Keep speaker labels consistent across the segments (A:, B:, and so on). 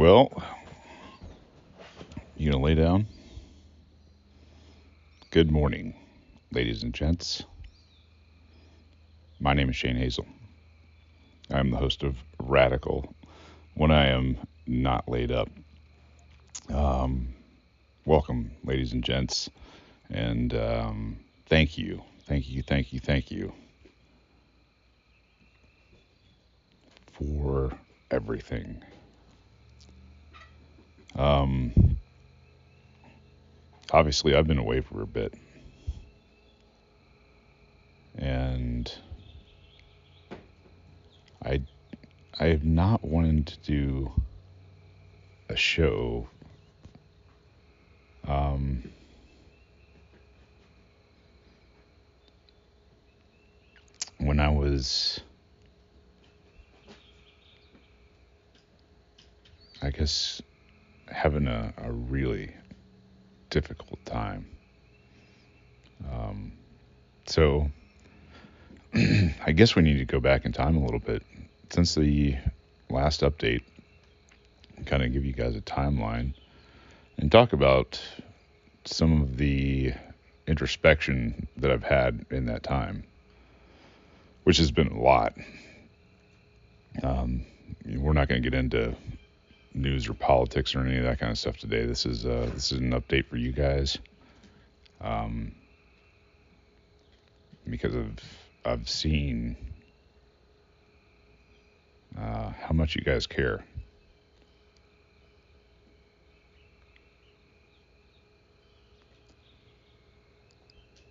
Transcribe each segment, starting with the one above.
A: Well, you gonna lay down? Good morning, ladies and gents. My name is Shane Hazel. I'm the host of Radical when I am not laid up. Um, welcome, ladies and gents, and um, thank you, thank you, thank you, thank you for everything. Um, obviously, I've been away for a bit, and I I have not wanted to do a show. Um, when I was, I guess, having a, a really difficult time. Um, so I guess we need to go back in time a little bit. Since the last update, kind of give you guys a timeline and talk about some of the introspection that I've had in that time, which has been a lot. Um, we're not going to get into news or politics or any of that kind of stuff today. This is uh, this is an update for you guys, um, because of I've seen uh, how much you guys care.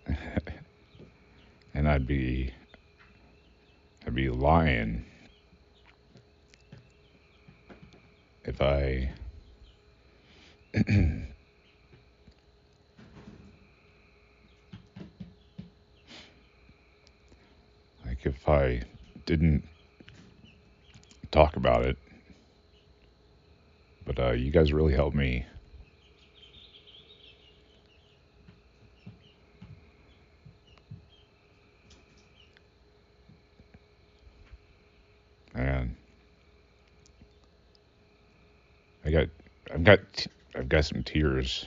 A: and I'd be I'd be lying if I like if I didn't talk about it, but uh, you guys really helped me. And I got, I've got, I've got some tears.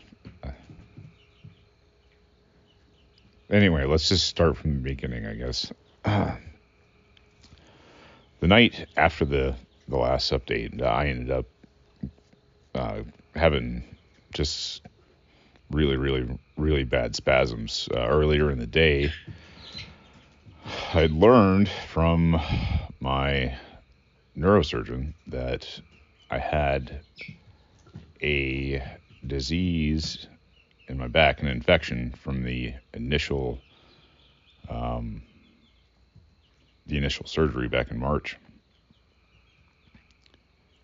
A: Anyway, let's just start from the beginning, I guess. Uh, the night after the the last update, I ended up uh, having just really, really, really bad spasms uh, earlier in the day. I'd learned from my neurosurgeon that I had a disease in my back, an infection from the initial um, the initial surgery back in March.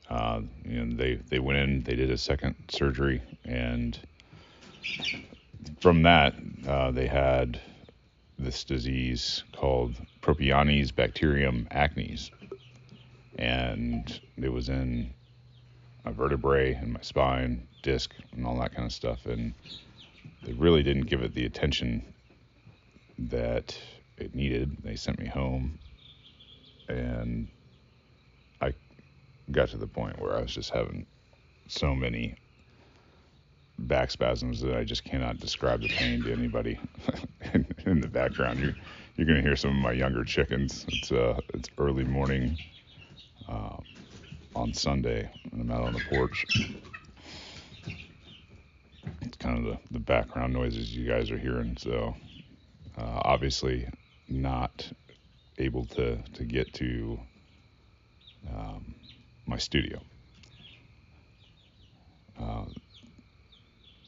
A: Uh, and they they went in, they did a second surgery, and from that uh, they had this disease called Propionibacterium bacterium acnes, and it was in my vertebrae and my spine, disc, and all that kind of stuff, and they really didn't give it the attention that it needed. They sent me home, and I got to the point where I was just having so many back spasms that I just cannot describe the pain to anybody. in, in, the background, you're you're gonna hear some of my younger chickens. It's uh it's early morning uh, on Sunday, and I'm out on the porch. It's kind of the, the background noises you guys are hearing. So uh, obviously not able to to get to um, my studio uh,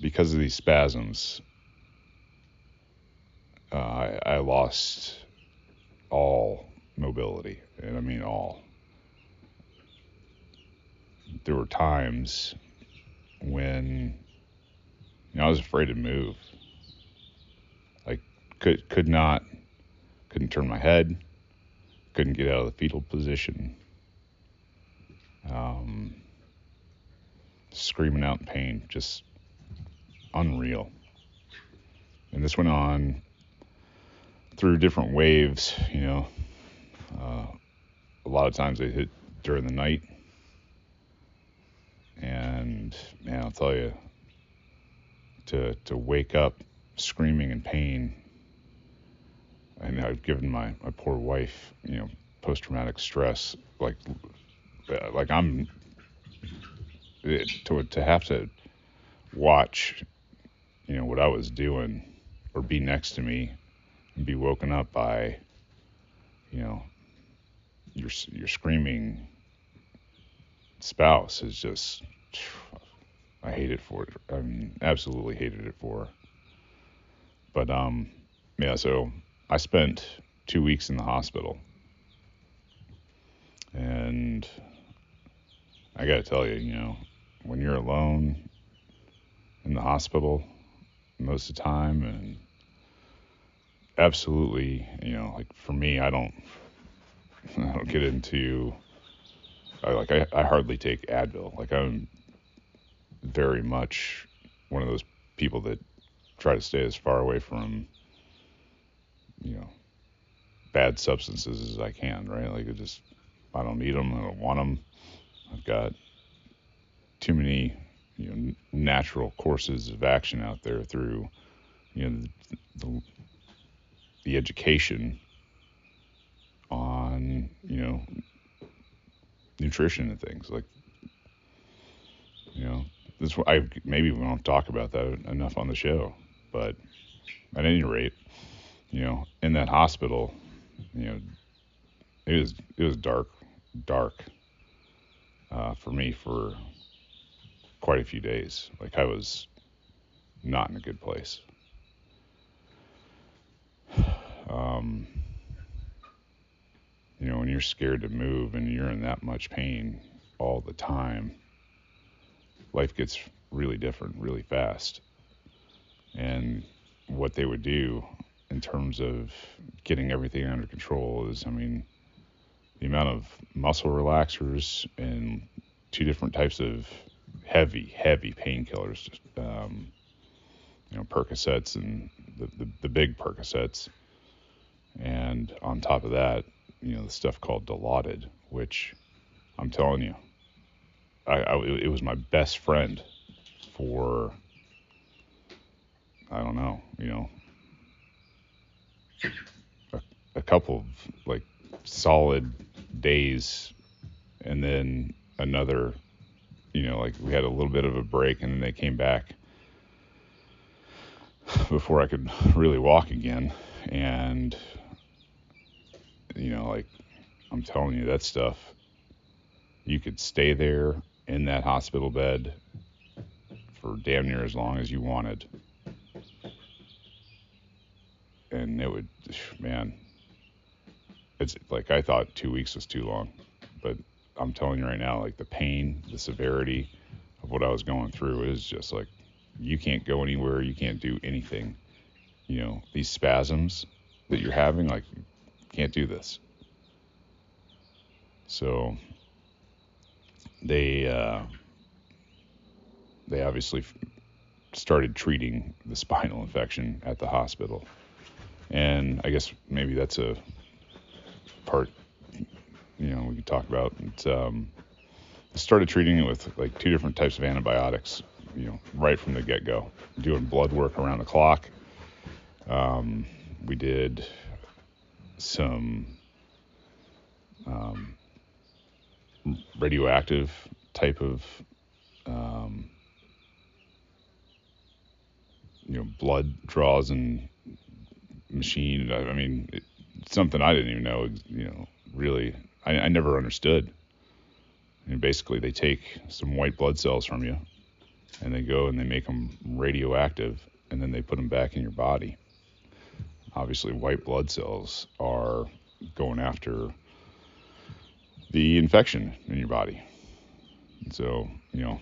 A: because of these spasms. Uh, I, I lost all mobility, and I mean all. There were times when you know I was afraid to move. I could could not couldn't turn my head couldn't get out of the fetal position. Um, screaming out in pain, just unreal. And this went on through different waves, you know. Uh, a lot of times they hit during the night. Man, I'll tell you, to to wake up screaming in pain, and I've given my my poor wife, you know, post traumatic stress, like like I'm to to have to watch, you know, what I was doing, or be next to me, and be woken up by, you know, your your screaming spouse is just I hate it for it. I mean, absolutely hated it for. But um, yeah. So I spent two weeks in the hospital, and I got to tell you, you know, when you're alone in the hospital most of the time, and absolutely, you know, like for me, I don't, I don't get into, I like I, I hardly take Advil. Like I'm very much one of those people that try to stay as far away from, you know, bad substances as I can, right? Like, I just, I don't need them. I don't want them. I've got too many, you know, natural courses of action out there through, you know, the, the, the education on, you know, nutrition and things like, you know, this I maybe we don't talk about that enough on the show, but at any rate, you know, in that hospital, you know, it was it was dark, dark uh, for me for quite a few days. Like I was not in a good place. Um, you know, when you're scared to move and you're in that much pain all the time, life gets really different really fast. And what they would do in terms of getting everything under control is, I mean, the amount of muscle relaxers and two different types of heavy, heavy painkillers, um, you know, Percocets and the, the, the big Percocets. And on top of that, you know, the stuff called Dilaudid, which I'm telling you, I, I, it was my best friend for I don't know, you know, a, a couple of like solid days, and then another, you know, like we had a little bit of a break, and then they came back before I could really walk again, and you know, like I'm telling you, that stuff, you could stay there in that hospital bed for damn near as long as you wanted. And it would, man, it's like I thought two weeks was too long, but I'm telling you right now, like the pain, the severity of what I was going through is just like you can't go anywhere, you can't do anything. You know, these spasms that you're having, like, can't do this. So they uh, they obviously started treating the spinal infection at the hospital, and I guess maybe that's a part you know we could talk about. It's, um, started treating it with like two different types of antibiotics, you know, right from the get go, doing blood work around the clock. Um, we did some um, radioactive type of um, you know blood draws and machine. I, I mean, it, something I didn't even know. You know, really, I, I never understood. And basically, they take some white blood cells from you, and they go and they make them radioactive, and then they put them back in your body. Obviously, white blood cells are going after the infection in your body. And so, you know,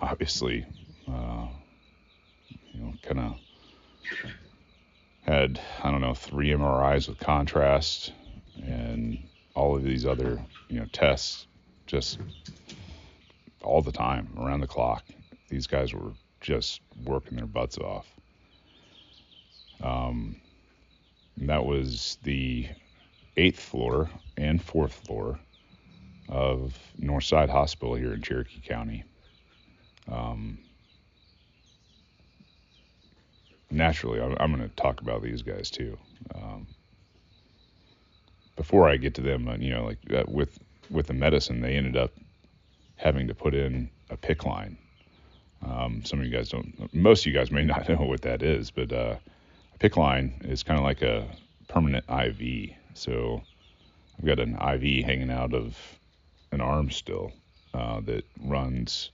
A: obviously, uh, you know, kind of had, I don't know, three MRIs with contrast and all of these other, you know, tests just all the time, around the clock. These guys were just working their butts off. Um, that was the eighth floor and fourth floor of Northside Hospital here in Cherokee County. Um, naturally, I'm, I'm going to talk about these guys too. Um, before I get to them, uh, you know, like uh, with with the medicine, they ended up having to put in a PICC line. Um, some of you guys don't, most of you guys may not know what that is, but uh, a PICC line is kind of like a permanent IV. So I've got an IV hanging out of an arm still uh, that runs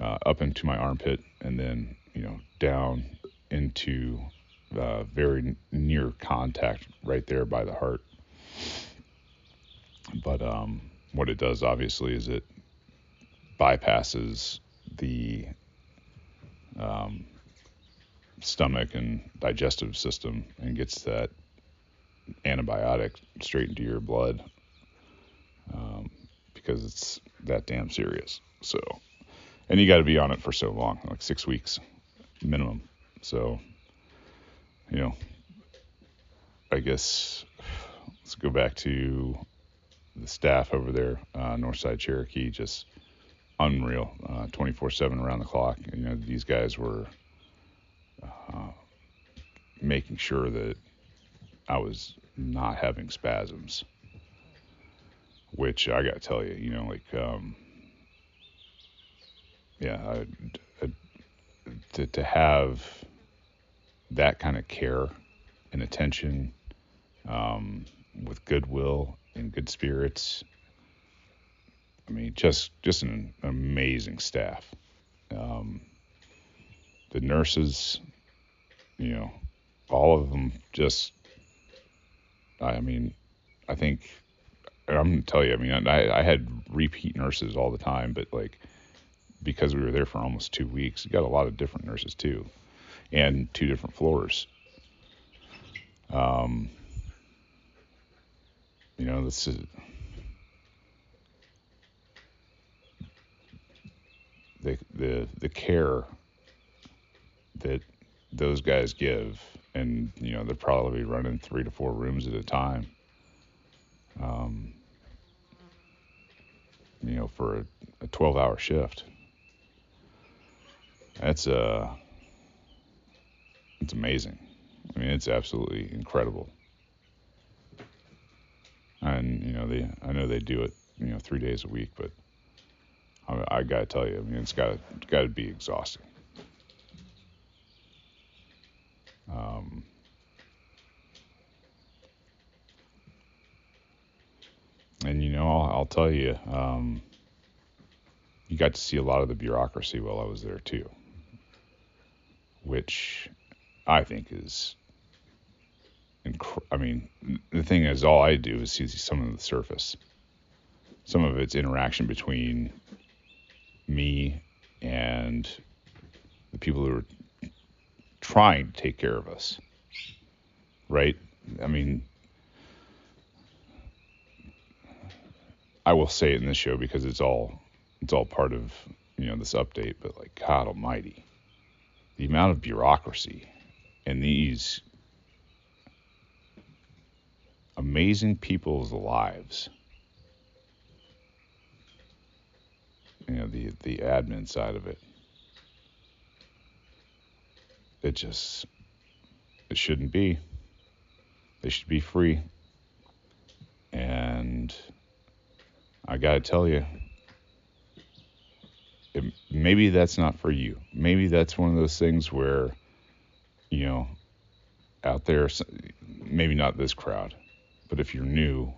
A: uh, up into my armpit and then, you know, down into uh, very near contact right there by the heart. But um, what it does, obviously, is it bypasses the stomach and digestive system and gets that antibiotic straight into your blood um, because it's that damn serious. So, and you got to be on it for so long, like six weeks minimum. So, you know, I guess let's go back to the staff over there, uh, Northside Cherokee, just unreal, uh, 24 7 around the clock. You know, these guys were uh, making sure that I was not having spasms, which I got to tell you, you know, like, um, yeah, I, I, to, to have that kind of care and attention um, with goodwill and good spirits. I mean, just just an amazing staff. Um, the nurses, you know, all of them just. I mean, I think I'm gonna tell you. I mean, I, I had repeat nurses all the time, but like because we were there for almost two weeks, you got a lot of different nurses too and two different floors. Um, you know, this is the the the care that those guys give, and you know they're probably running three to four rooms at a time. Um, you know, for a, a 12 hour shift. That's uh it's amazing. I mean, it's absolutely incredible. And you know, they I know they do it, you know, three days a week, but I, I gotta tell you, I mean, it's got got to be exhausting. Um, and you know, I'll, I'll tell you, um, you got to see a lot of the bureaucracy while I was there too, which I think is. Inc- I mean, the thing is, all I do is see some of the surface. Some of it's interaction between me and the people who are trying to take care of us. Right? I mean, I will say it in this show because it's all it's all part of you know this update. But like God Almighty, the amount of bureaucracy in these amazing people's lives. You know, the the admin side of it. It just it shouldn't be. They should be free. And I got to tell you, it, maybe that's not for you. Maybe that's one of those things where you know, out there, maybe not this crowd, but if you're new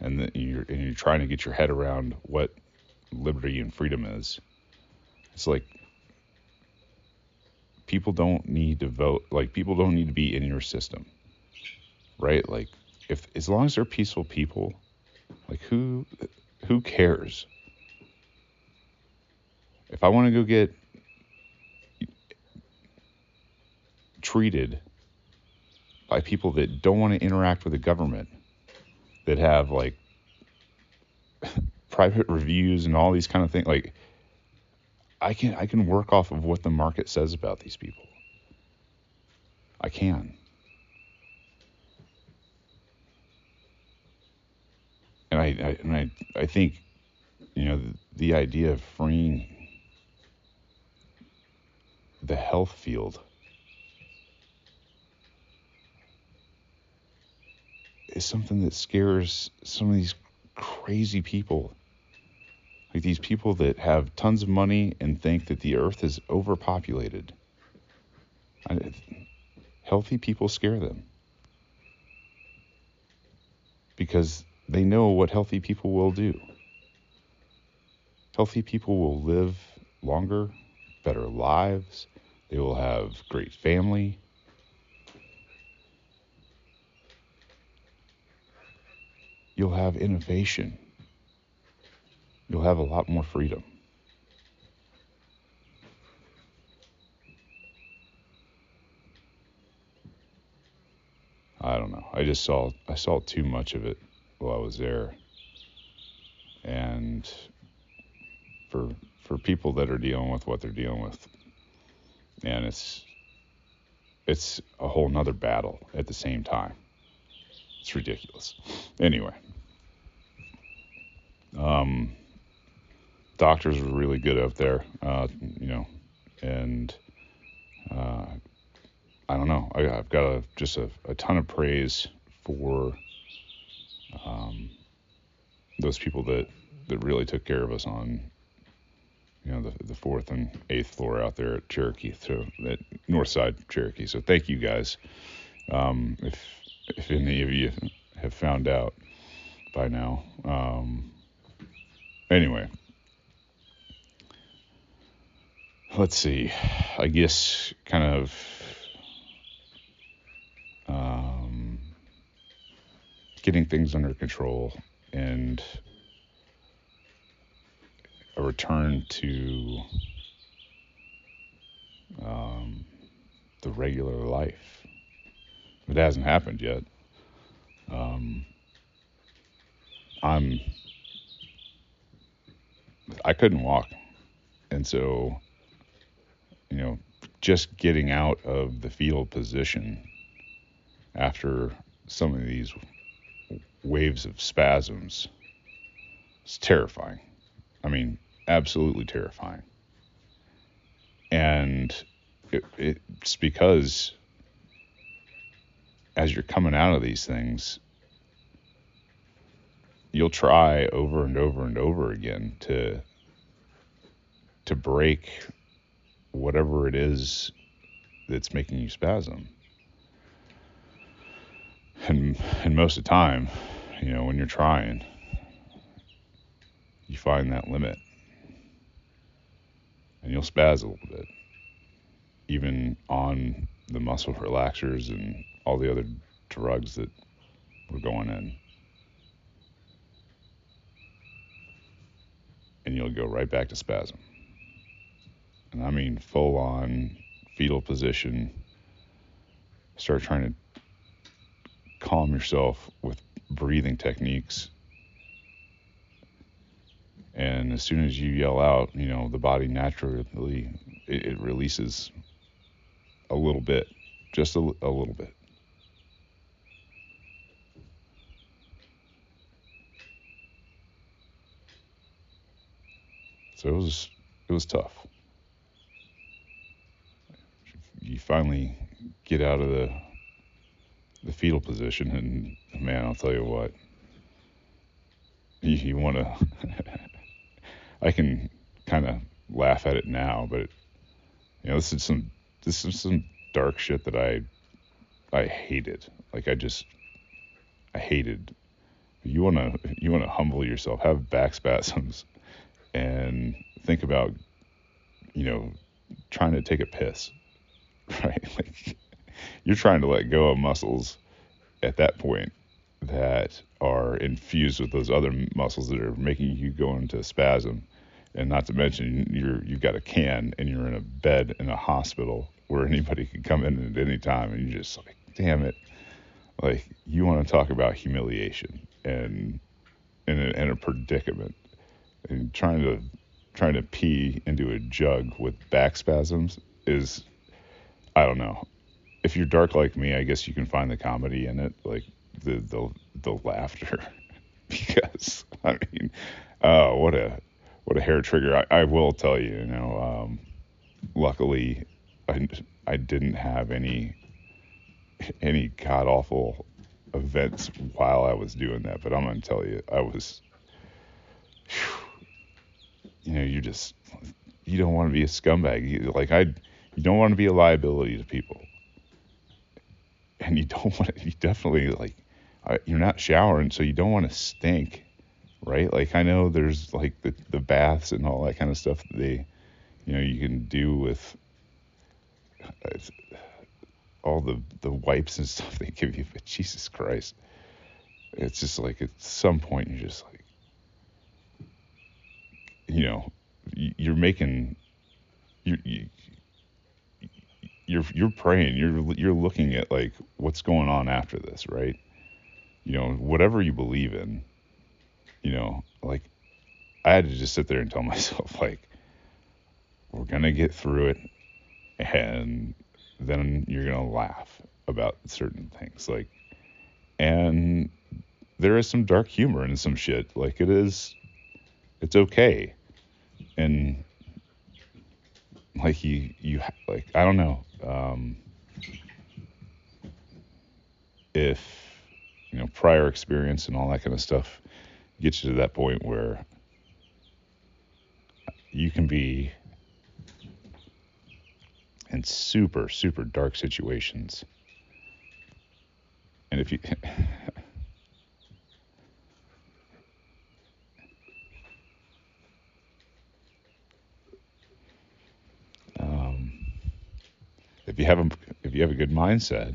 A: and you're and you're trying to get your head around what liberty and freedom is, it's like people don't need to vote. Like people don't need to be in your system, right? Like if as long as they're peaceful people, like who who cares? If I want to go get treated by people that don't want to interact with the government, that have like private reviews and all these kind of things. Like, I can I can work off of what the market says about these people. I can. and I, I and I I think you know the, the idea of freeing the health field is something that scares some of these crazy people. Like these people that have tons of money and think that the earth is overpopulated. I, healthy people scare them because they know what healthy people will do. Healthy people will live longer, better lives. They will have great family. You'll have innovation. You'll have a lot more freedom. I don't know. I just saw I saw too much of it while I was there. And for for people that are dealing with what they're dealing with, and it's it's a whole nother battle at the same time. It's ridiculous. Anyway. Um doctors were really good up there, uh, you know, and uh, I don't know. I, have got a, just a, a, ton of praise for um, those people that, that really took care of us on, you know, the, the fourth and eighth floor out there at Cherokee, so at Northside Cherokee. So thank you guys. Um, if if any of you have found out by now. Um, anyway, let's see. I guess kind of um, getting things under control and a return to um, the regular life. It hasn't happened yet. Um, I'm. I couldn't walk, and so, you know, just getting out of the fetal position after some of these waves of spasms is terrifying. I mean, absolutely terrifying. And it, it's because as you're coming out of these things, you'll try over and over and over again to to break whatever it is that's making you spasm and and most of the time, you know, when you're trying, you find that limit, and you'll spaz a little bit, even on the muscle relaxers and all the other drugs that were going in. And you'll go right back to spasm. I mean full on fetal position. Start trying to calm yourself with breathing techniques. And as soon as you yell out, you know, the body naturally it, it releases a little bit, just a, a little bit. So it was it was tough. You finally get out of the the fetal position, and man, I'll tell you what, you, you want to. I can kind of laugh at it now, but you know, this is some this is some dark shit that I I hated. Like I just I hated. You want to you want to humble yourself, have back spasms, and think about you know trying to take a piss, right? Like you're trying to let go of muscles at that point that are infused with those other muscles that are making you go into spasm. And not to mention you're you've got a can and you're in a bed in a hospital where anybody can come in at any time and you're just like, damn it. Like you want to talk about humiliation and in a, in a predicament and trying to trying to pee into a jug with back spasms is I don't know if you're dark like me, I guess you can find the comedy in it, like the the the laughter. because I mean, uh, what a what a hair trigger. I, I will tell you, you know, um, luckily I, I didn't have any any god awful events while I was doing that, but I'm gonna tell you, I was, you know, you just you don't want to be a scumbag. Like I, you don't want to be a liability to people, and you don't want to. You definitely like you're not showering, so you don't want to stink, right? Like I know there's like the the baths and all that kind of stuff that they, you know, you can do with uh, all the the wipes and stuff they give you, but Jesus Christ, it's just like at some point you're just like, you know, you're making you, you you're you're praying you're you're looking at like what's going on after this right you know, whatever you believe in, you know, like I had to just sit there and tell myself, like, we're to get through it and then you're to laugh about certain things. Like, and there is some dark humor in some shit. Like, it is, it's okay. And, like, you, you, like, I don't know. Um, if you know, prior experience and all that kind of stuff gets you to that point where you can be in super, super dark situations. And if you. um, if you have a if you have a good mindset,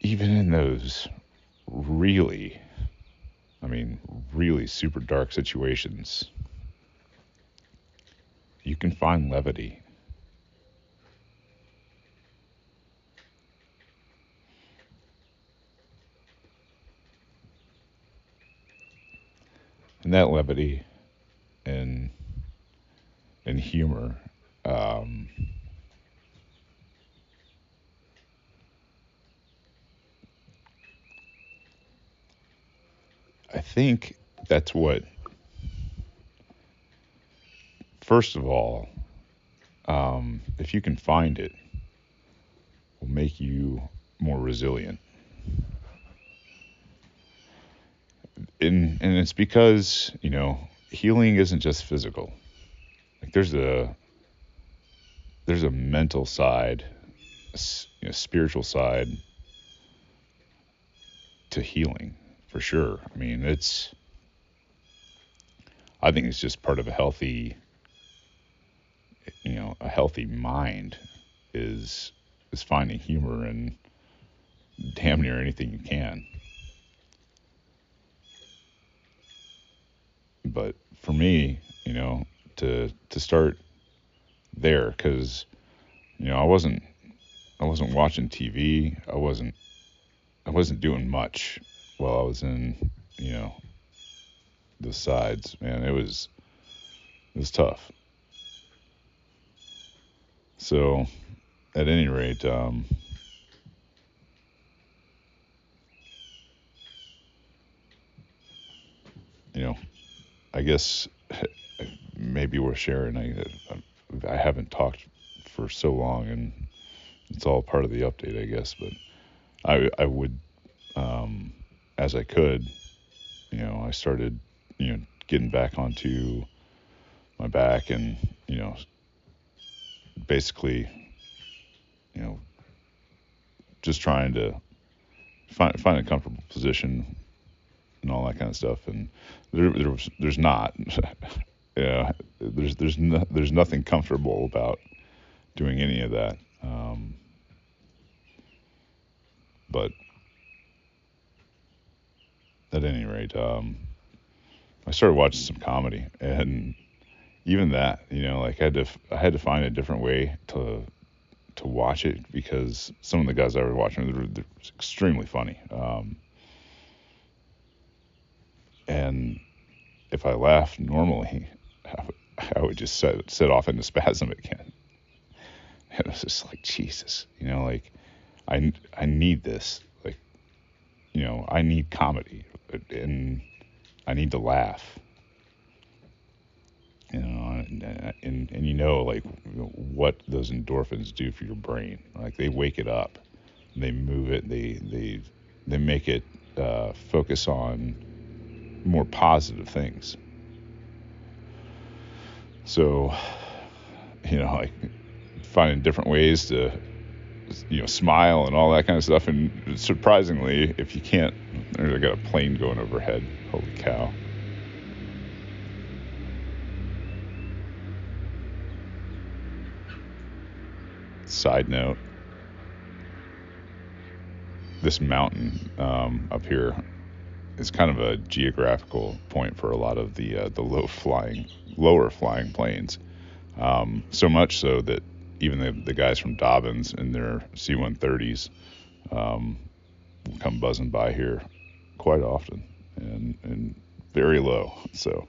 A: even in those really, I mean, really super dark situations, you can find levity. And that levity and and humor um, I think that's what, first of all, um, if you can find it, will make you more resilient. And, and it's because, you know, healing isn't just physical. Like there's a there's a mental side, a you know, spiritual side to healing for sure. I mean, it's I think it's just part of a healthy you know, a healthy mind is is finding humor in damn near anything you can. But for me, you know, to to start there cuz you know, I wasn't I wasn't watching TV. I wasn't I wasn't doing much while I was in, you know, the sides, man, it was it was tough. So, at any rate, um, you know, I guess maybe we're sharing. I I haven't talked for so long, and it's all part of the update, I guess. But I I would um, as I could, you know, I started, you know, getting back onto my back and, you know, basically, you know, just trying to find find a comfortable position and all that kind of stuff. And there, there was, there's not, yeah, there's there's no, there's nothing comfortable about doing any of that. Um, but at any rate, um, I started watching some comedy, and even that, you know, like I had to I had to find a different way to to watch it because some of the guys I was watching were, extremely funny. Um, and if I laughed normally, I would, I would just set set off into spasm again. And it was just like Jesus, you know, like I I need this Like, you know, I need comedy and I need to laugh. You know, and, and, and you know, like what those endorphins do for your brain. Like they wake it up, they move it, they they they make it uh, focus on more positive things. So, you know, like finding different ways to you know smile and all that kind of stuff. And surprisingly if you can't i got a plane going overhead. Holy cow. Side note. This mountain um, up here is kind of a geographical point for a lot of the uh, the low flying lower flying planes. Um, so much so that even the, the guys from Dobbins in their C-130s um, come buzzing by here quite often and, and very low. So,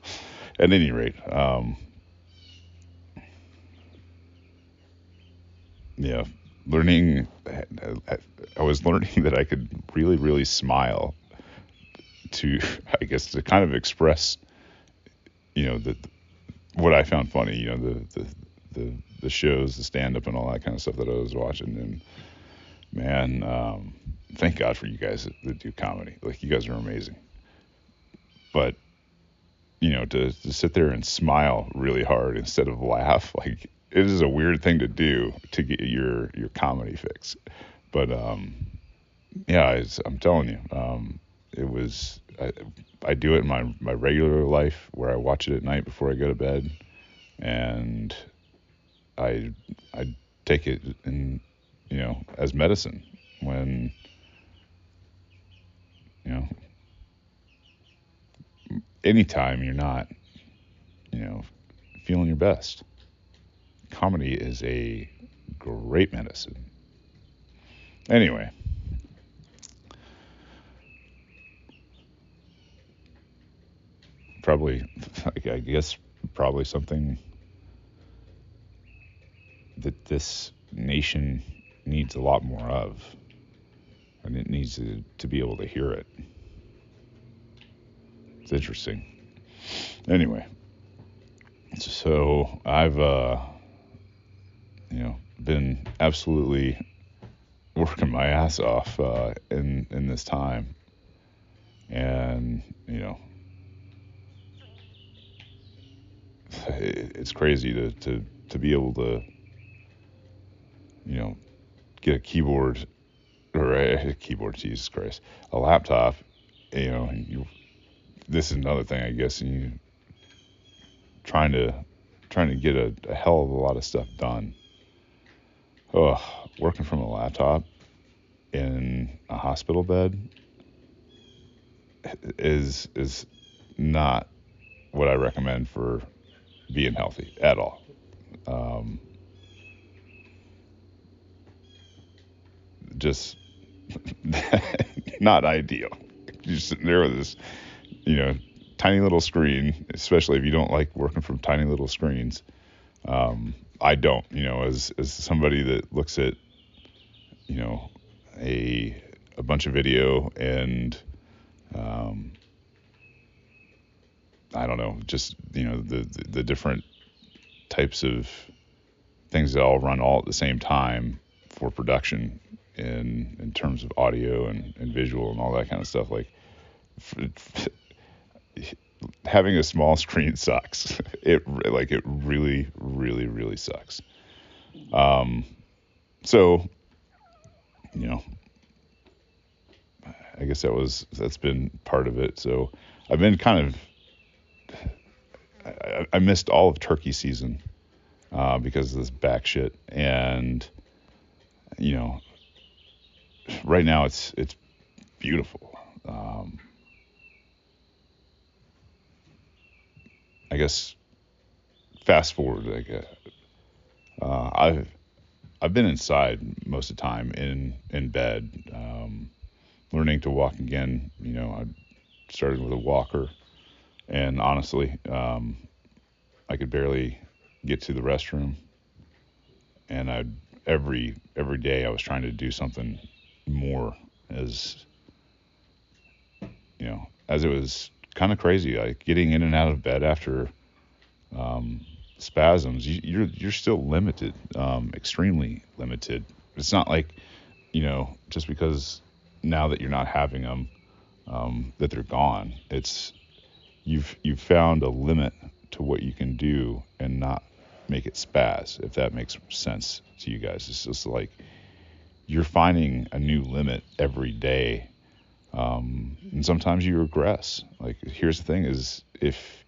A: at any rate, um, yeah, learning, I was learning that I could really, really smile to, I guess, to kind of express, you know, the, what I found funny, you know, the, the, the the shows, the stand up, and all that kind of stuff that I was watching. And man, um, thank God for you guys that, that, do comedy. Like you guys are amazing. But you know, to, to sit there and smile really hard instead of laugh, like it is a weird thing to do to get your your comedy fix. But um, yeah, I'm telling you, um, it was. I, I do it in my my regular life where I watch it at night before I go to bed, and I I take it in you know as medicine when you know anytime you're not you know feeling your best. Comedy is a great medicine. Anyway. Probably i guess probably something that this nation needs a lot more of, and it needs to, to be able to hear it. It's interesting. Anyway, so I've, uh, you know, been absolutely working my ass off uh, in in this time, and you know, it's crazy to to to be able to you know, get a keyboard or a keyboard, Jesus Christ, a laptop, you know, you, this is another thing, I guess, and you trying to trying to get a, a hell of a lot of stuff done. Oh, working from a laptop in a hospital bed is is not what I recommend for being healthy at all. Um, just not ideal. You're sitting there with this, you know, tiny little screen, especially if you don't like working from tiny little screens. Um, I don't, you know, as as somebody that looks at, you know, a a bunch of video and um, I don't know, just you know the, the, the different types of things that all run all at the same time for production in in terms of audio and, and visual and all that kind of stuff. Like f- f- having a small screen sucks. It like it really, really, really sucks. Um, so you know, I guess that was that's been part of it. So I've been kind of I, I missed all of turkey season uh, because of this back shit, and you know right now it's it's beautiful. Um, I guess fast forward, like uh, I've I've been inside most of the time in in bed, um, learning to walk again. You know, I started with a walker, and honestly, um, I could barely get to the restroom, and I every every day I was trying to do something more as you know, as it was kind of crazy, like getting in and out of bed after um, spasms, you, you're you're still limited, um, extremely limited. It's not like, you know, just because now that you're not having them, um, that they're gone. It's you've you've found a limit to what you can do and not make it spaz. If that makes sense to you guys, it's just like you're finding a new limit every day um, and sometimes you regress. Like here's the thing: is if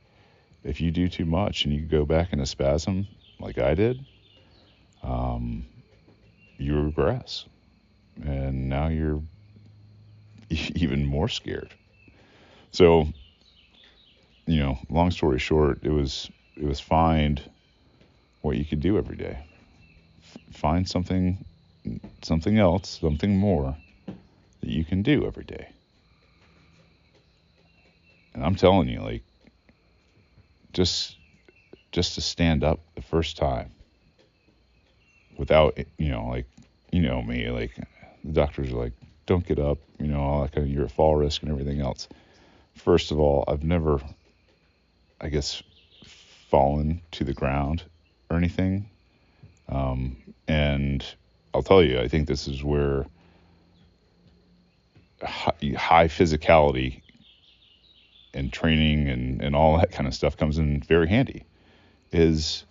A: if you do too much and you go back in a spasm like I did, um, you regress, and now you're even more scared. So, you know, long story short, it was it was find what you could do every day. F- find something something else, something more that you can do every day. And I'm telling you, like, just just to stand up the first time without, you know, like, you know me, like, the doctors are like, don't get up, you know, all that kind of, you're at fall risk and everything else. First of all, I've never, I guess, fallen to the ground or anything. Um, and I'll tell you, I think this is where high physicality and training and, and all that kind of stuff comes in very handy is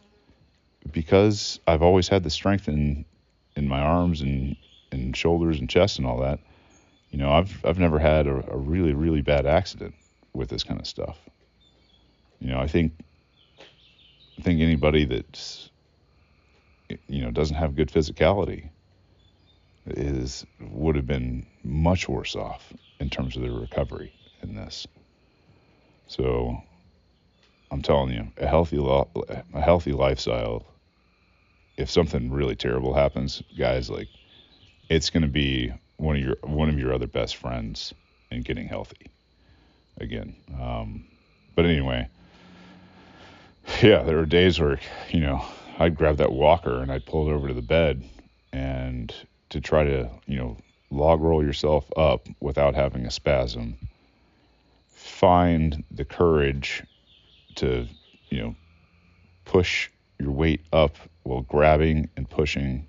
A: because I've always had the strength in in my arms and, and shoulders and chest and all that, you know, I've I've never had a, a really, really bad accident with this kind of stuff. You know, I think I think anybody that's you know doesn't have good physicality is would have been much worse off in terms of their recovery in this. So I'm telling you, a healthy a healthy lifestyle. If something really terrible happens, guys, like it's going to be one of your one of your other best friends in getting healthy again. Um, but anyway, yeah, there were days where you know I'd grab that walker and I'd pull it over to the bed and to try to you know log roll yourself up without having a spasm find the courage to, you know, push your weight up while grabbing and pushing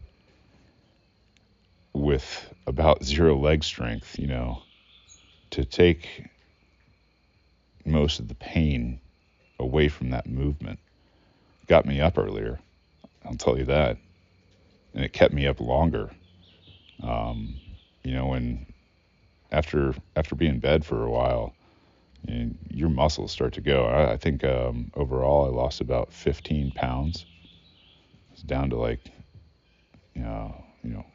A: with about zero leg strength, you know, to take most of the pain away from that movement got me up earlier. I'll tell you that. And it kept me up longer. Um, you know, and after after being in bed for a while, and your muscles start to go. I, I think um, overall I lost about 15 pounds. It's down to like, you know, you know,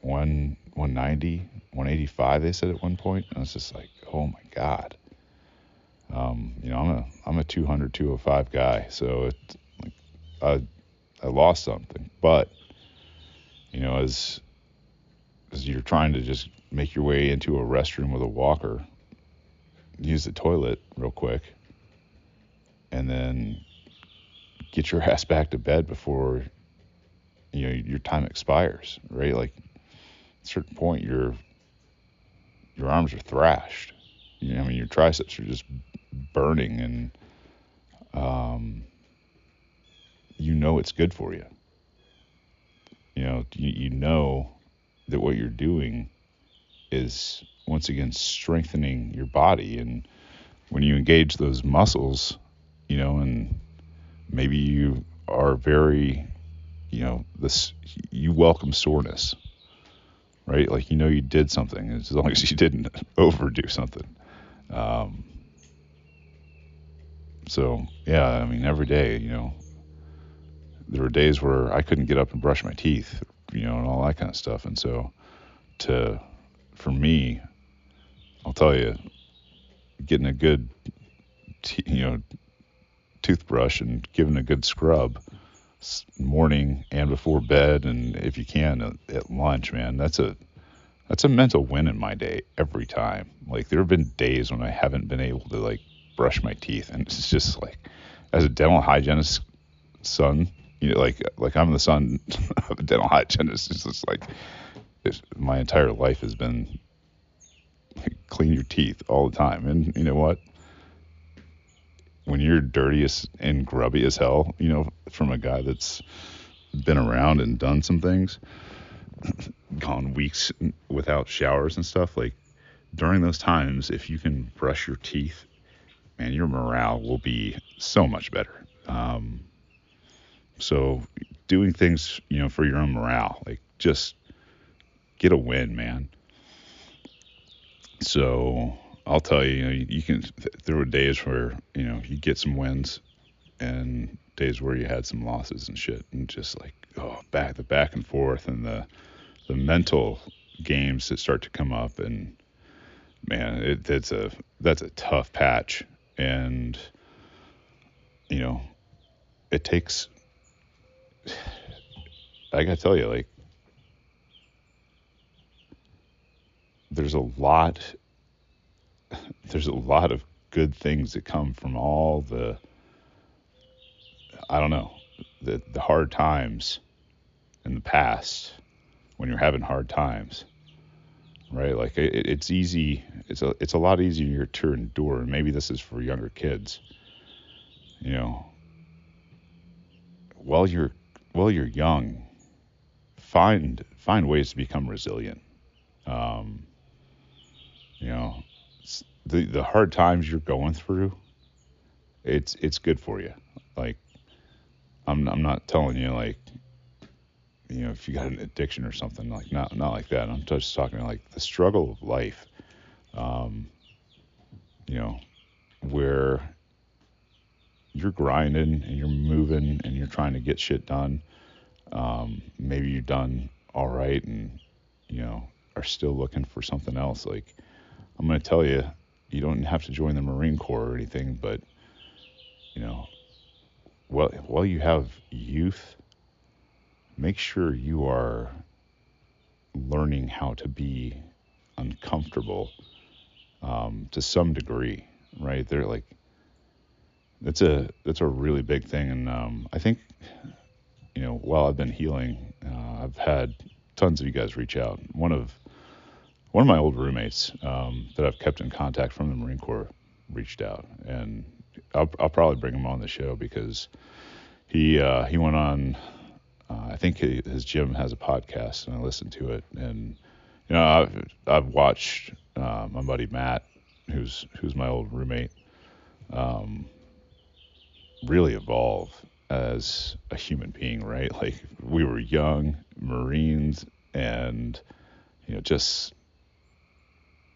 A: one 190, 185. They said at one. And I was just like, oh my god. Um, you know, I'm a I'm a 200, 205 guy, so it like I I lost something, but you know, as as you're trying to just make your way into a restroom with a walker, use the toilet real quick, and then get your ass back to bed before you know your time expires, right? Like at a certain point, your your arms are thrashed. You know, I mean, your triceps are just burning, and um, you know it's good for you. You know, you, you know that what you're doing is once again strengthening your body. And when you engage those muscles you know and maybe you are very you know this you welcome soreness right? Like you know you did something as long as you didn't overdo something. Um, so yeah i mean every day you know there were days where i couldn't get up and brush my teeth you know and all that kind of stuff and so to for me I'll tell you, getting a good, t- you know, toothbrush and giving a good scrub morning and before bed, and if you can at, at lunch, man, that's a that's a mental win in my day every time. Like there have been days when I haven't been able to like brush my teeth, and it's just like as a dental hygienist son, you know, like like I'm the son of a dental hygienist. It's just like it's, my entire life has been clean your teeth all the time. And you know what? When you're dirtiest and grubby as hell, you know, from a guy that's been around and done some things, gone weeks without showers and stuff, like during those times, if you can brush your teeth, man, your morale will be so much better. Um, so doing things, you know, for your own morale, like just get a win, man. So I'll tell you, you, know, you can. There were days where you know you get some wins, and days where you had some losses and shit, and just like oh, back the back and forth, and the the mental games that start to come up, and man, it, it's a that's a tough patch, and you know, it takes. I gotta tell you, like there's a lot there's a lot of good things that come from all the I don't know the the hard times in the past when you're having hard times right? Like it, it's easy it's a it's a lot easier to endure and maybe this is for younger kids you know? While you're while you're young find find ways to become resilient um, you know, the the hard times you're going through, it's it's good for you. Like, I'm I'm not telling you like, you know, if you got an addiction or something like not not like that. I'm just talking like the struggle of life. Um, you know, where you're grinding and you're moving and you're trying to get shit done. Um, maybe you've done all right and you know are still looking for something else. Like I'm to tell you, you don't have to join the Marine Corps or anything, but you know, well, while you have youth, make sure you are learning how to be uncomfortable um, to some degree, right? They're like, that's a that's a really big thing, and um, I think, you know, while I've been healing, uh, I've had tons of you guys reach out. One of one of my old roommates um, that I've kept in contact from the Marine Corps reached out, and I'll, I'll probably bring him on the show because he uh, he went on. Uh, I think his gym has a podcast, and I listened to it. And you know, I've I've watched uh, my buddy Matt, who's who's my old roommate, um, really evolve as a human being. Right, like we were young Marines, and you know, just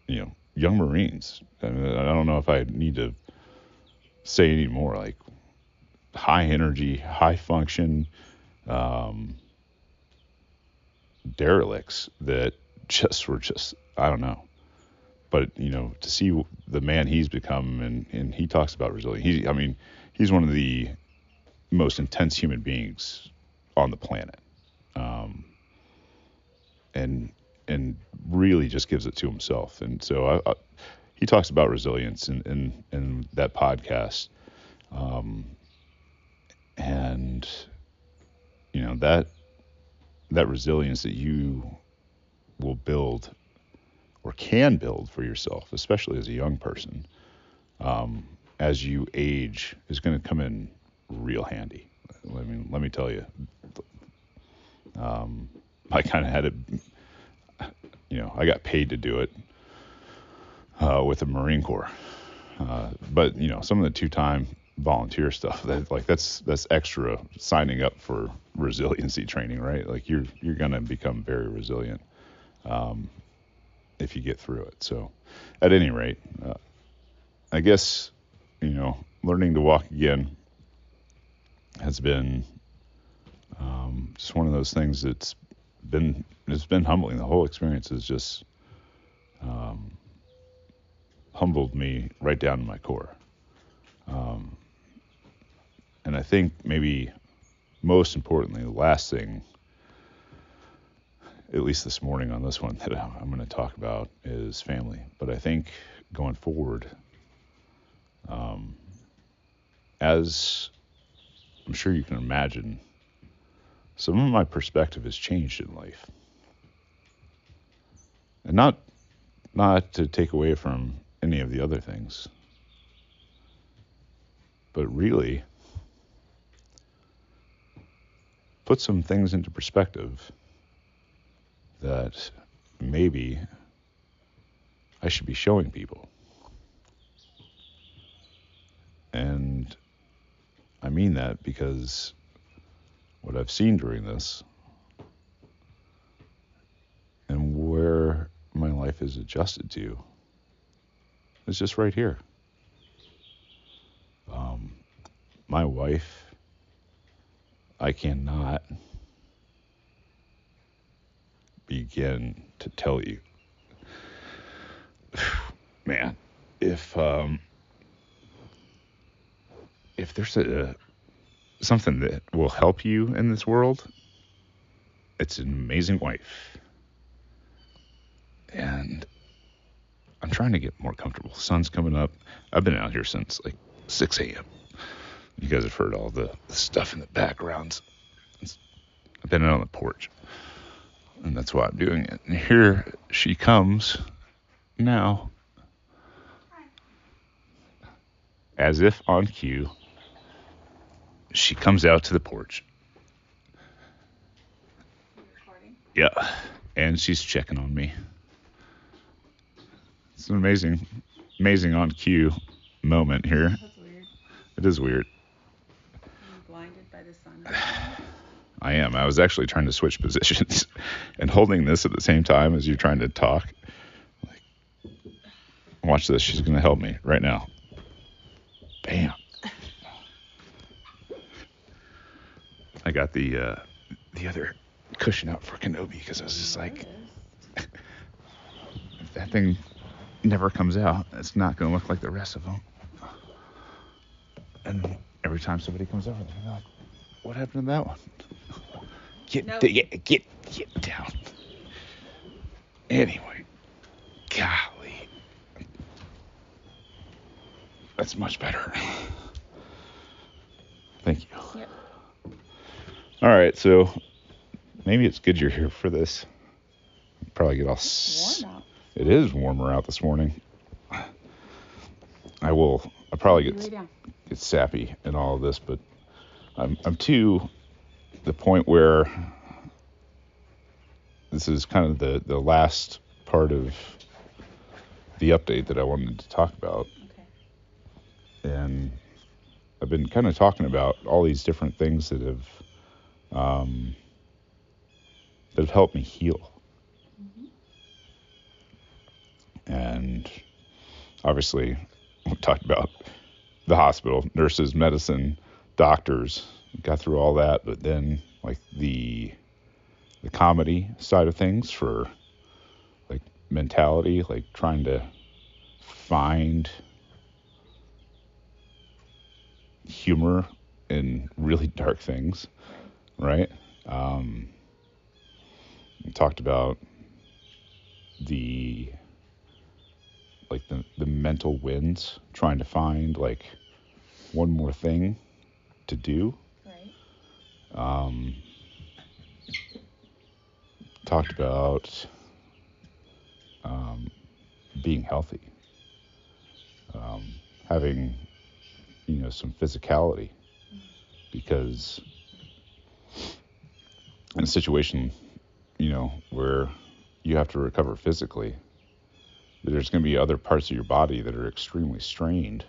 A: you know, young Marines. I, mean, I don't know if I need to say any more. Like high energy, high function um, derelicts that just were just I don't know. But you know, to see the man he's become, and and he talks about resilience. He, I mean, he's one of the most intense human beings on the planet. Um, and and really just gives it to himself. And so I, I, he talks about resilience in, in, in that podcast. Um, and, you know, that, that resilience that you will build or can build for yourself, especially as a young person, um, as you age, is going to come in real handy. I mean, let me tell you, um, I kind of had it you know, I got paid to do it uh, with the Marine Corps. Uh, but you know, some of the two-time volunteer stuff that like that's that's extra signing up for resiliency training, right? Like you're you're gonna become very resilient um, if you get through it. So, at any rate, uh, I guess you know, learning to walk again has been um, just one of those things that's been it's been humbling. The whole experience has just um, humbled me right down to my core. Um, and I think maybe most importantly, the last thing, at least this morning on this one that I'm going to talk about is family. But I think going forward, um, as I'm sure you can imagine, some of my perspective has changed in life. And not Not to take away from any of the other things, but really put some things into perspective that maybe I should be showing people. And I mean that because what I've seen during this and where my life is adjusted to is just right here. Um, my wife, I cannot begin to tell you, man, if um, if there's a something that will help you in this world, it's an amazing wife. And I'm trying to get more comfortable. Sun's coming up. I've been out here since like 6 a.m. You guys have heard all the, the stuff in the backgrounds. It's, I've been out on the porch, and that's why I'm doing it. And here she comes now, as if on cue. She comes out to the porch. Yeah, and she's checking on me. It's an amazing, amazing on cue moment here.
B: That's weird.
A: It is weird.
B: Are you blinded by the sun?
A: I am. I was actually trying to switch positions and holding this at the same time as you're trying to talk. Like, watch this. She's going to help me right now. Bam. I got the uh, the other cushion out for Kenobi because I was just like, if that thing never comes out, it's not going to look like the rest of them. And every time somebody comes over, they're like, "What happened to that one?" Get
B: No.
A: get get get down. Anyway, golly, that's much better. Thank you.
B: Yep.
A: All right, so maybe it's good you're here for this. Probably get all. s-
B: Warm out.
A: It is warmer out this morning. I will. I probably get get sappy in all of this, but I'm I'm to the point where this is kind of the the last part of the update that I wanted to talk about,
B: Okay.
A: and I've been kind of talking about all these different things that have um, that have helped me heal, and obviously we talked about the hospital, nurses, medicine, doctors, got through all that, but then like the the comedy side of things for like mentality, like trying to find humor in really dark things, right? Um, we talked about the like the, the mental wins, trying to find like one more thing to do.
B: Right.
A: Um, talked about um, being healthy, um, having you know some physicality, because in a situation you know where you have to recover physically, there's going to be other parts of your body that are extremely strained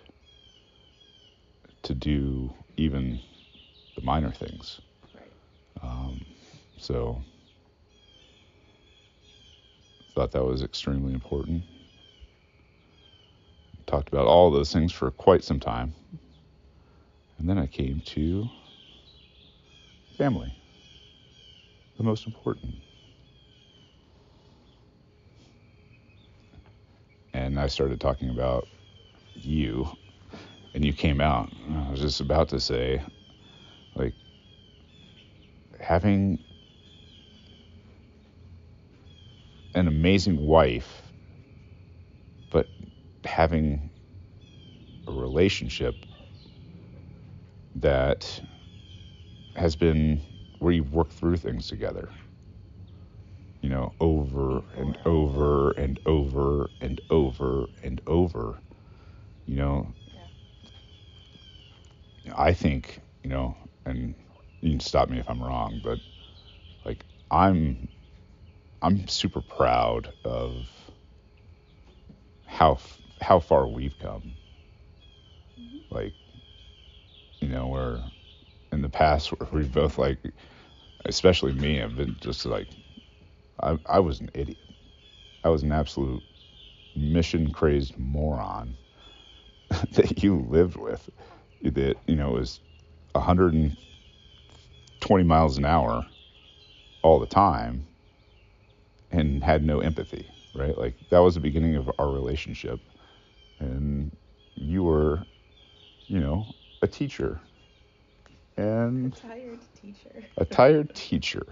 A: to do even the minor things. Um, so thought that was extremely important. Talked about all those things for quite some time. And then I came to family. The most important. And I started talking about you and you came out. I was just about to say like having an amazing wife, but having a relationship that has been where you've worked through things together. you know, over and over and over and over and over. You know, I think, you know, and you can stop me if I'm wrong, but like I'm I'm super proud of how how far we've come. Mm-hmm. Like, you know, where in the past where we both like, especially me, have been just like, I I was an idiot. I was an absolute mission crazed moron that you lived with. That you know was 120 miles an hour all the time and had no empathy, right? Like that was the beginning of our relationship. And you were, you know, a teacher. And a
B: tired teacher.
A: a tired teacher.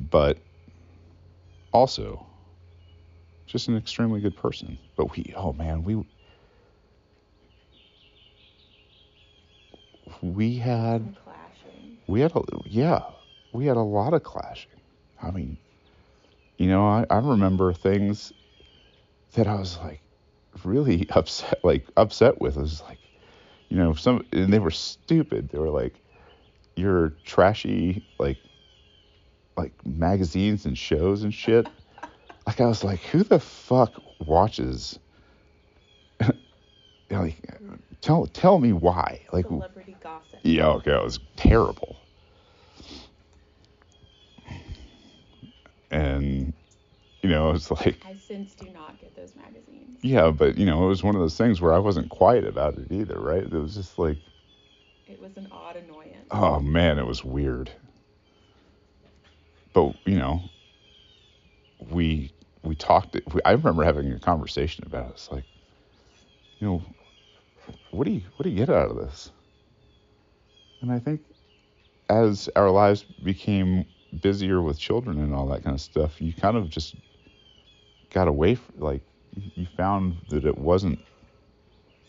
A: But also just an extremely good person. But we oh man, we we had
B: clashing.
A: we had a yeah we had a lot of clashing i mean you know i, I remember things that i was like really upset like upset with I was like you know some and they were stupid they were like your trashy like like magazines and shows and shit like i was like who the fuck watches like tell tell me why like
B: Celebrity gossip.
A: yeah, okay, it was terrible. And you know, it's like
B: I since do not get those magazines.
A: yeah, but you know, it was one of those things where I wasn't quiet about it either, right? It was just like,
B: It was an odd annoyance.
A: oh man, it was weird. But you know, we we talked. We, I remember having a conversation about it. It's like, you know, what do you what do you get out of this? And I think as our lives became busier with children and all that kind of stuff, you kind of just got away from like you found that it wasn't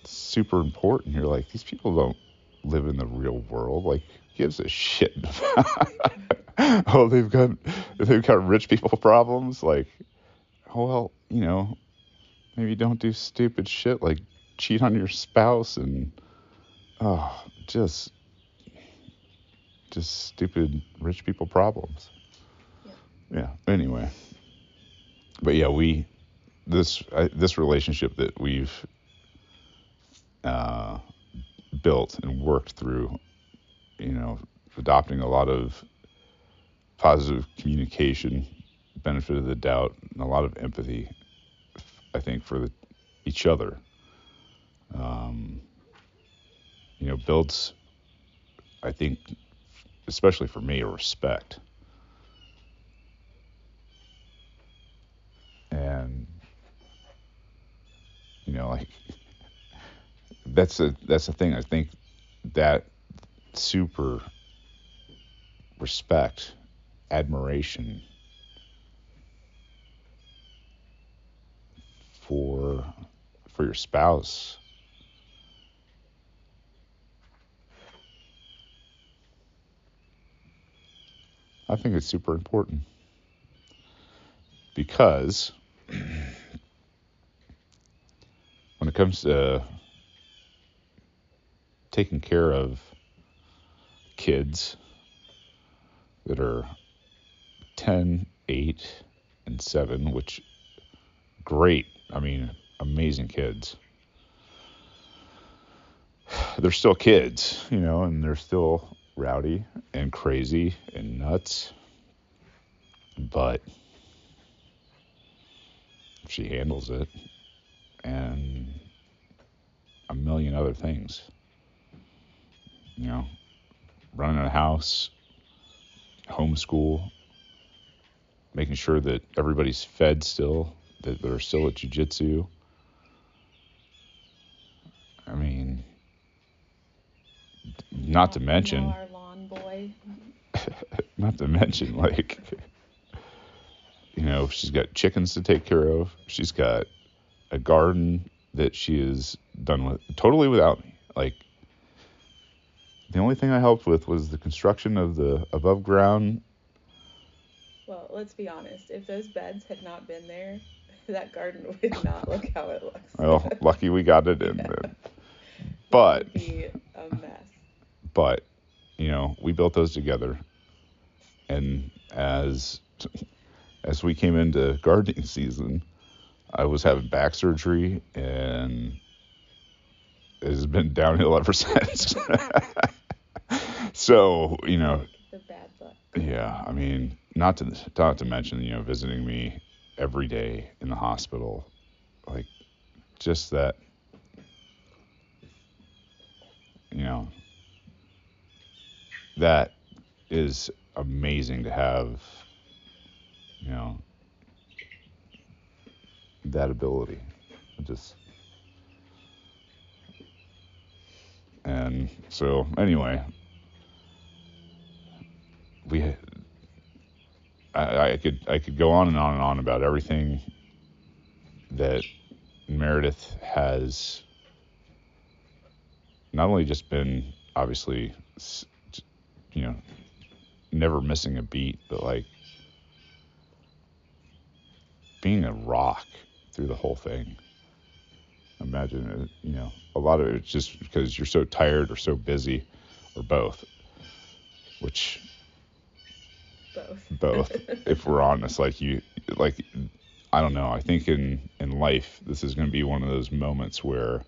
A: super important. You're like, these people don't live in the real world. Like, who gives a shit? oh, they've got they've got rich people problems. Like, oh well, you know, maybe don't do stupid shit like cheat on your spouse and oh, just just stupid rich people problems. Yeah. Anyway, but yeah, we this I, this relationship that we've uh, built and worked through, you know, adopting a lot of positive communication, benefit of the doubt, and a lot of empathy. I think for the, each other, um, you know, builds. I think, especially for me, a respect. And you know, like that's a that's the thing. I think that super respect, admiration for for your spouse I think it's super important because comes to taking care of kids that are 10, 8, and 7, which great, I mean, amazing kids. They're still kids, you know, and they're still rowdy and crazy and nuts. But she handles it and million other things. You know, running a house, homeschool, making sure that everybody's fed still, that they're still at jujitsu. I mean, not to mention,
B: Mow our lawn boy.
A: not to mention, like, you know, she's got chickens to take care of. She's got a garden that she is done with totally without me. Like, the only thing I helped with was the construction of the above ground
B: Well, let's be honest. If those beds had not been there, that garden would not look how it looks.
A: Well, lucky we got it in
B: Yeah.
A: then. But
B: be a mess.
A: but you know we built those together and as as we came into gardening season i was having back surgery and it has been downhill ever since so you know
B: The bad luck.
A: yeah i mean not to not to mention you know visiting me every day in the hospital like just that you know that is amazing to have you know that ability. It just and so anyway we I, I could I could go on and on and on about everything that Meredith has not only just been obviously you know never missing a beat but like being a rock through the whole thing. Imagine it, you know a lot of it's just because you're so tired or so busy or both which
B: Both.
A: both. If we're honest like you like i don't know. I think in in life this is going to be one of those moments where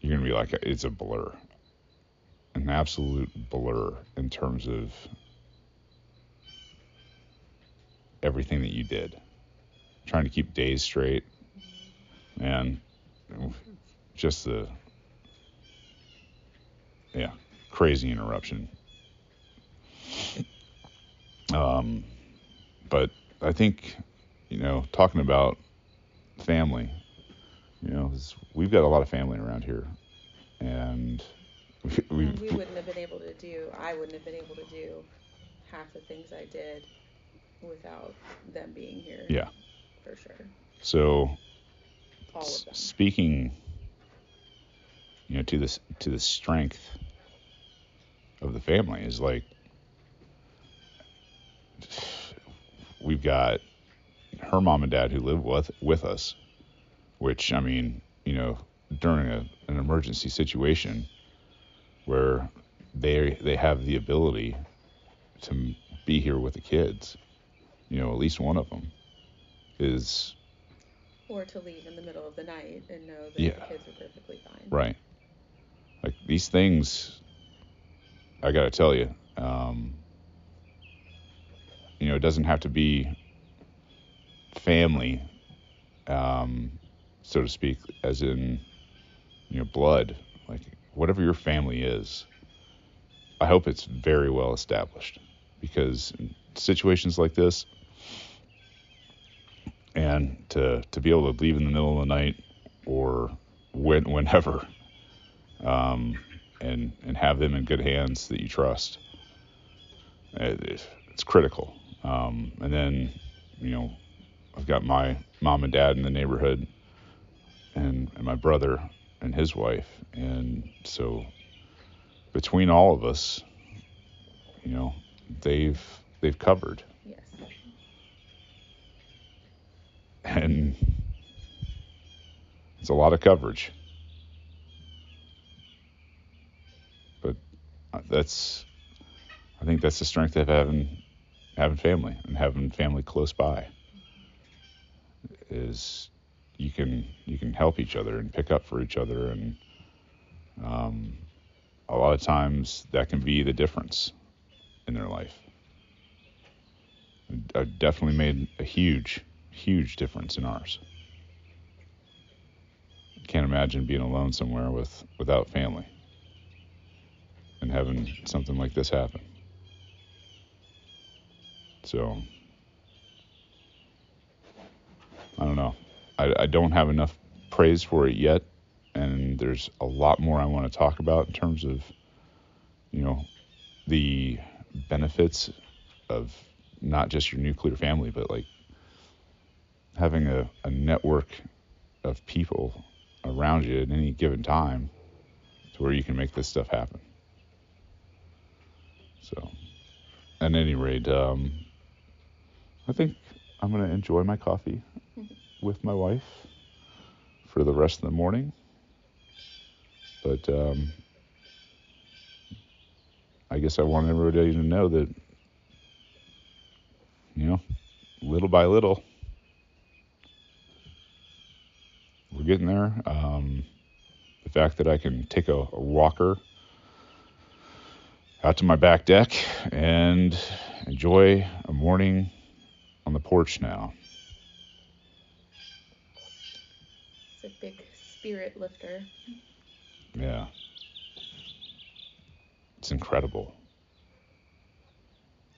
A: you're going to be like it's a blur. An absolute blur in terms of everything that you did trying to keep days straight and just the yeah crazy interruption um, but I think, you know, talking about family, you know, 'cause we've got a lot of family around here, and we, we,
B: we wouldn't have been able to do. I wouldn't have been able to do half the things I did without them being here.
A: Yeah.
B: For sure.
A: so s- speaking, you know, to this to the strength of the family is like we've got her mom and dad who live with with us, which I mean, you know, during a, an emergency situation where they they have the ability to be here with the kids, you know, at least one of them is
B: Or to leave in the middle of the night and know that
A: Yeah.
B: the kids are perfectly fine.
A: Right. Like these things, I got to tell you, um, you know, it doesn't have to be family, um, so to speak, as in, you know, blood. Like whatever your family is, I hope it's very well established because in situations like this, and to to be able to leave in the middle of the night or when whenever um, and and have them in good hands that you trust. It, it's critical. Um, and then, you know, I've got my mom and dad in the neighborhood, and and my brother and his wife, and so between all of us, you know, they've they've covered, and it's a lot of coverage. But uh, that's, I think that's the strength of having having family and having family close by. Is you can you can help each other and pick up for each other, and um, a lot of times that can be the difference in their life. I definitely made a huge, huge difference in ours. Can't imagine being alone somewhere with without family and having something like this happen. So I don't know. I, I don't have enough praise for it yet, and there's a lot more I want to talk about in terms of, you know, the benefits of not just your nuclear family, but like having a, a network of people around you at any given time to where you can make this stuff happen. So, at any rate, um, I think I'm going to enjoy my coffee with my wife for the rest of the morning. But um, I guess I want everybody to know that, you know, little by little, we're getting there. Um, the fact that I can take a, a walker out to my back deck and enjoy a morning on the porch now.
B: It's a big spirit lifter.
A: Yeah. It's incredible.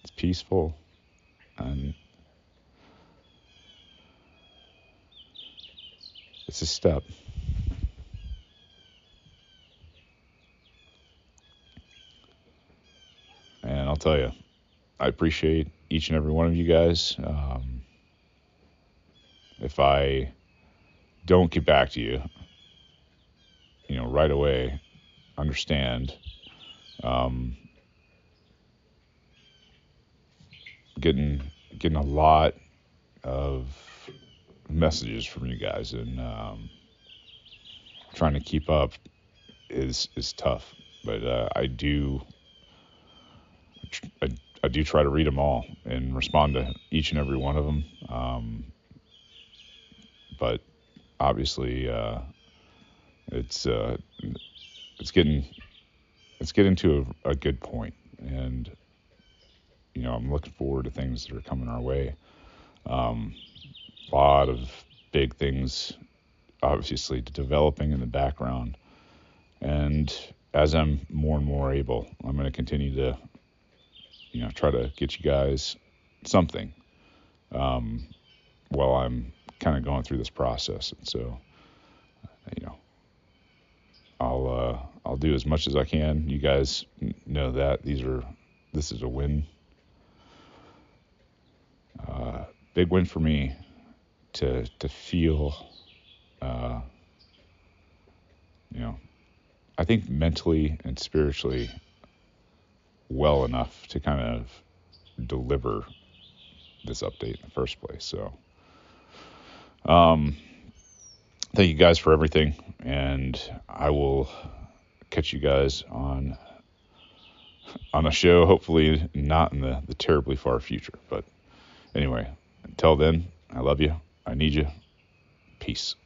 A: It's peaceful and it's a step. And I'll tell you, I appreciate each and every one of you guys. Um, if I don't get back to you, you know, right away, understand. Um, getting getting a lot of messages from you guys, and um, trying to keep up is is tough. But uh, I do I, I do try to read them all and respond to each and every one of them. Um, but obviously, uh, it's uh, it's getting it's getting to a, a good point, and you know I'm looking forward to things that are coming our way. Um, lot of big things, obviously, developing in the background, and as I'm more and more able, I'm going to continue to you know try to get you guys something um, while I'm kind of going through this process, and so you know I'll uh, I'll do as much as I can. You guys know that. These are this is a win, uh, big win for me to to feel, uh, you know, I think mentally and spiritually well enough to kind of deliver this update in the first place. So, um, thank you guys for everything, and I will catch you guys on on a show. Hopefully, not in the the terribly far future. But anyway, until then, I love you. I need you. Peace.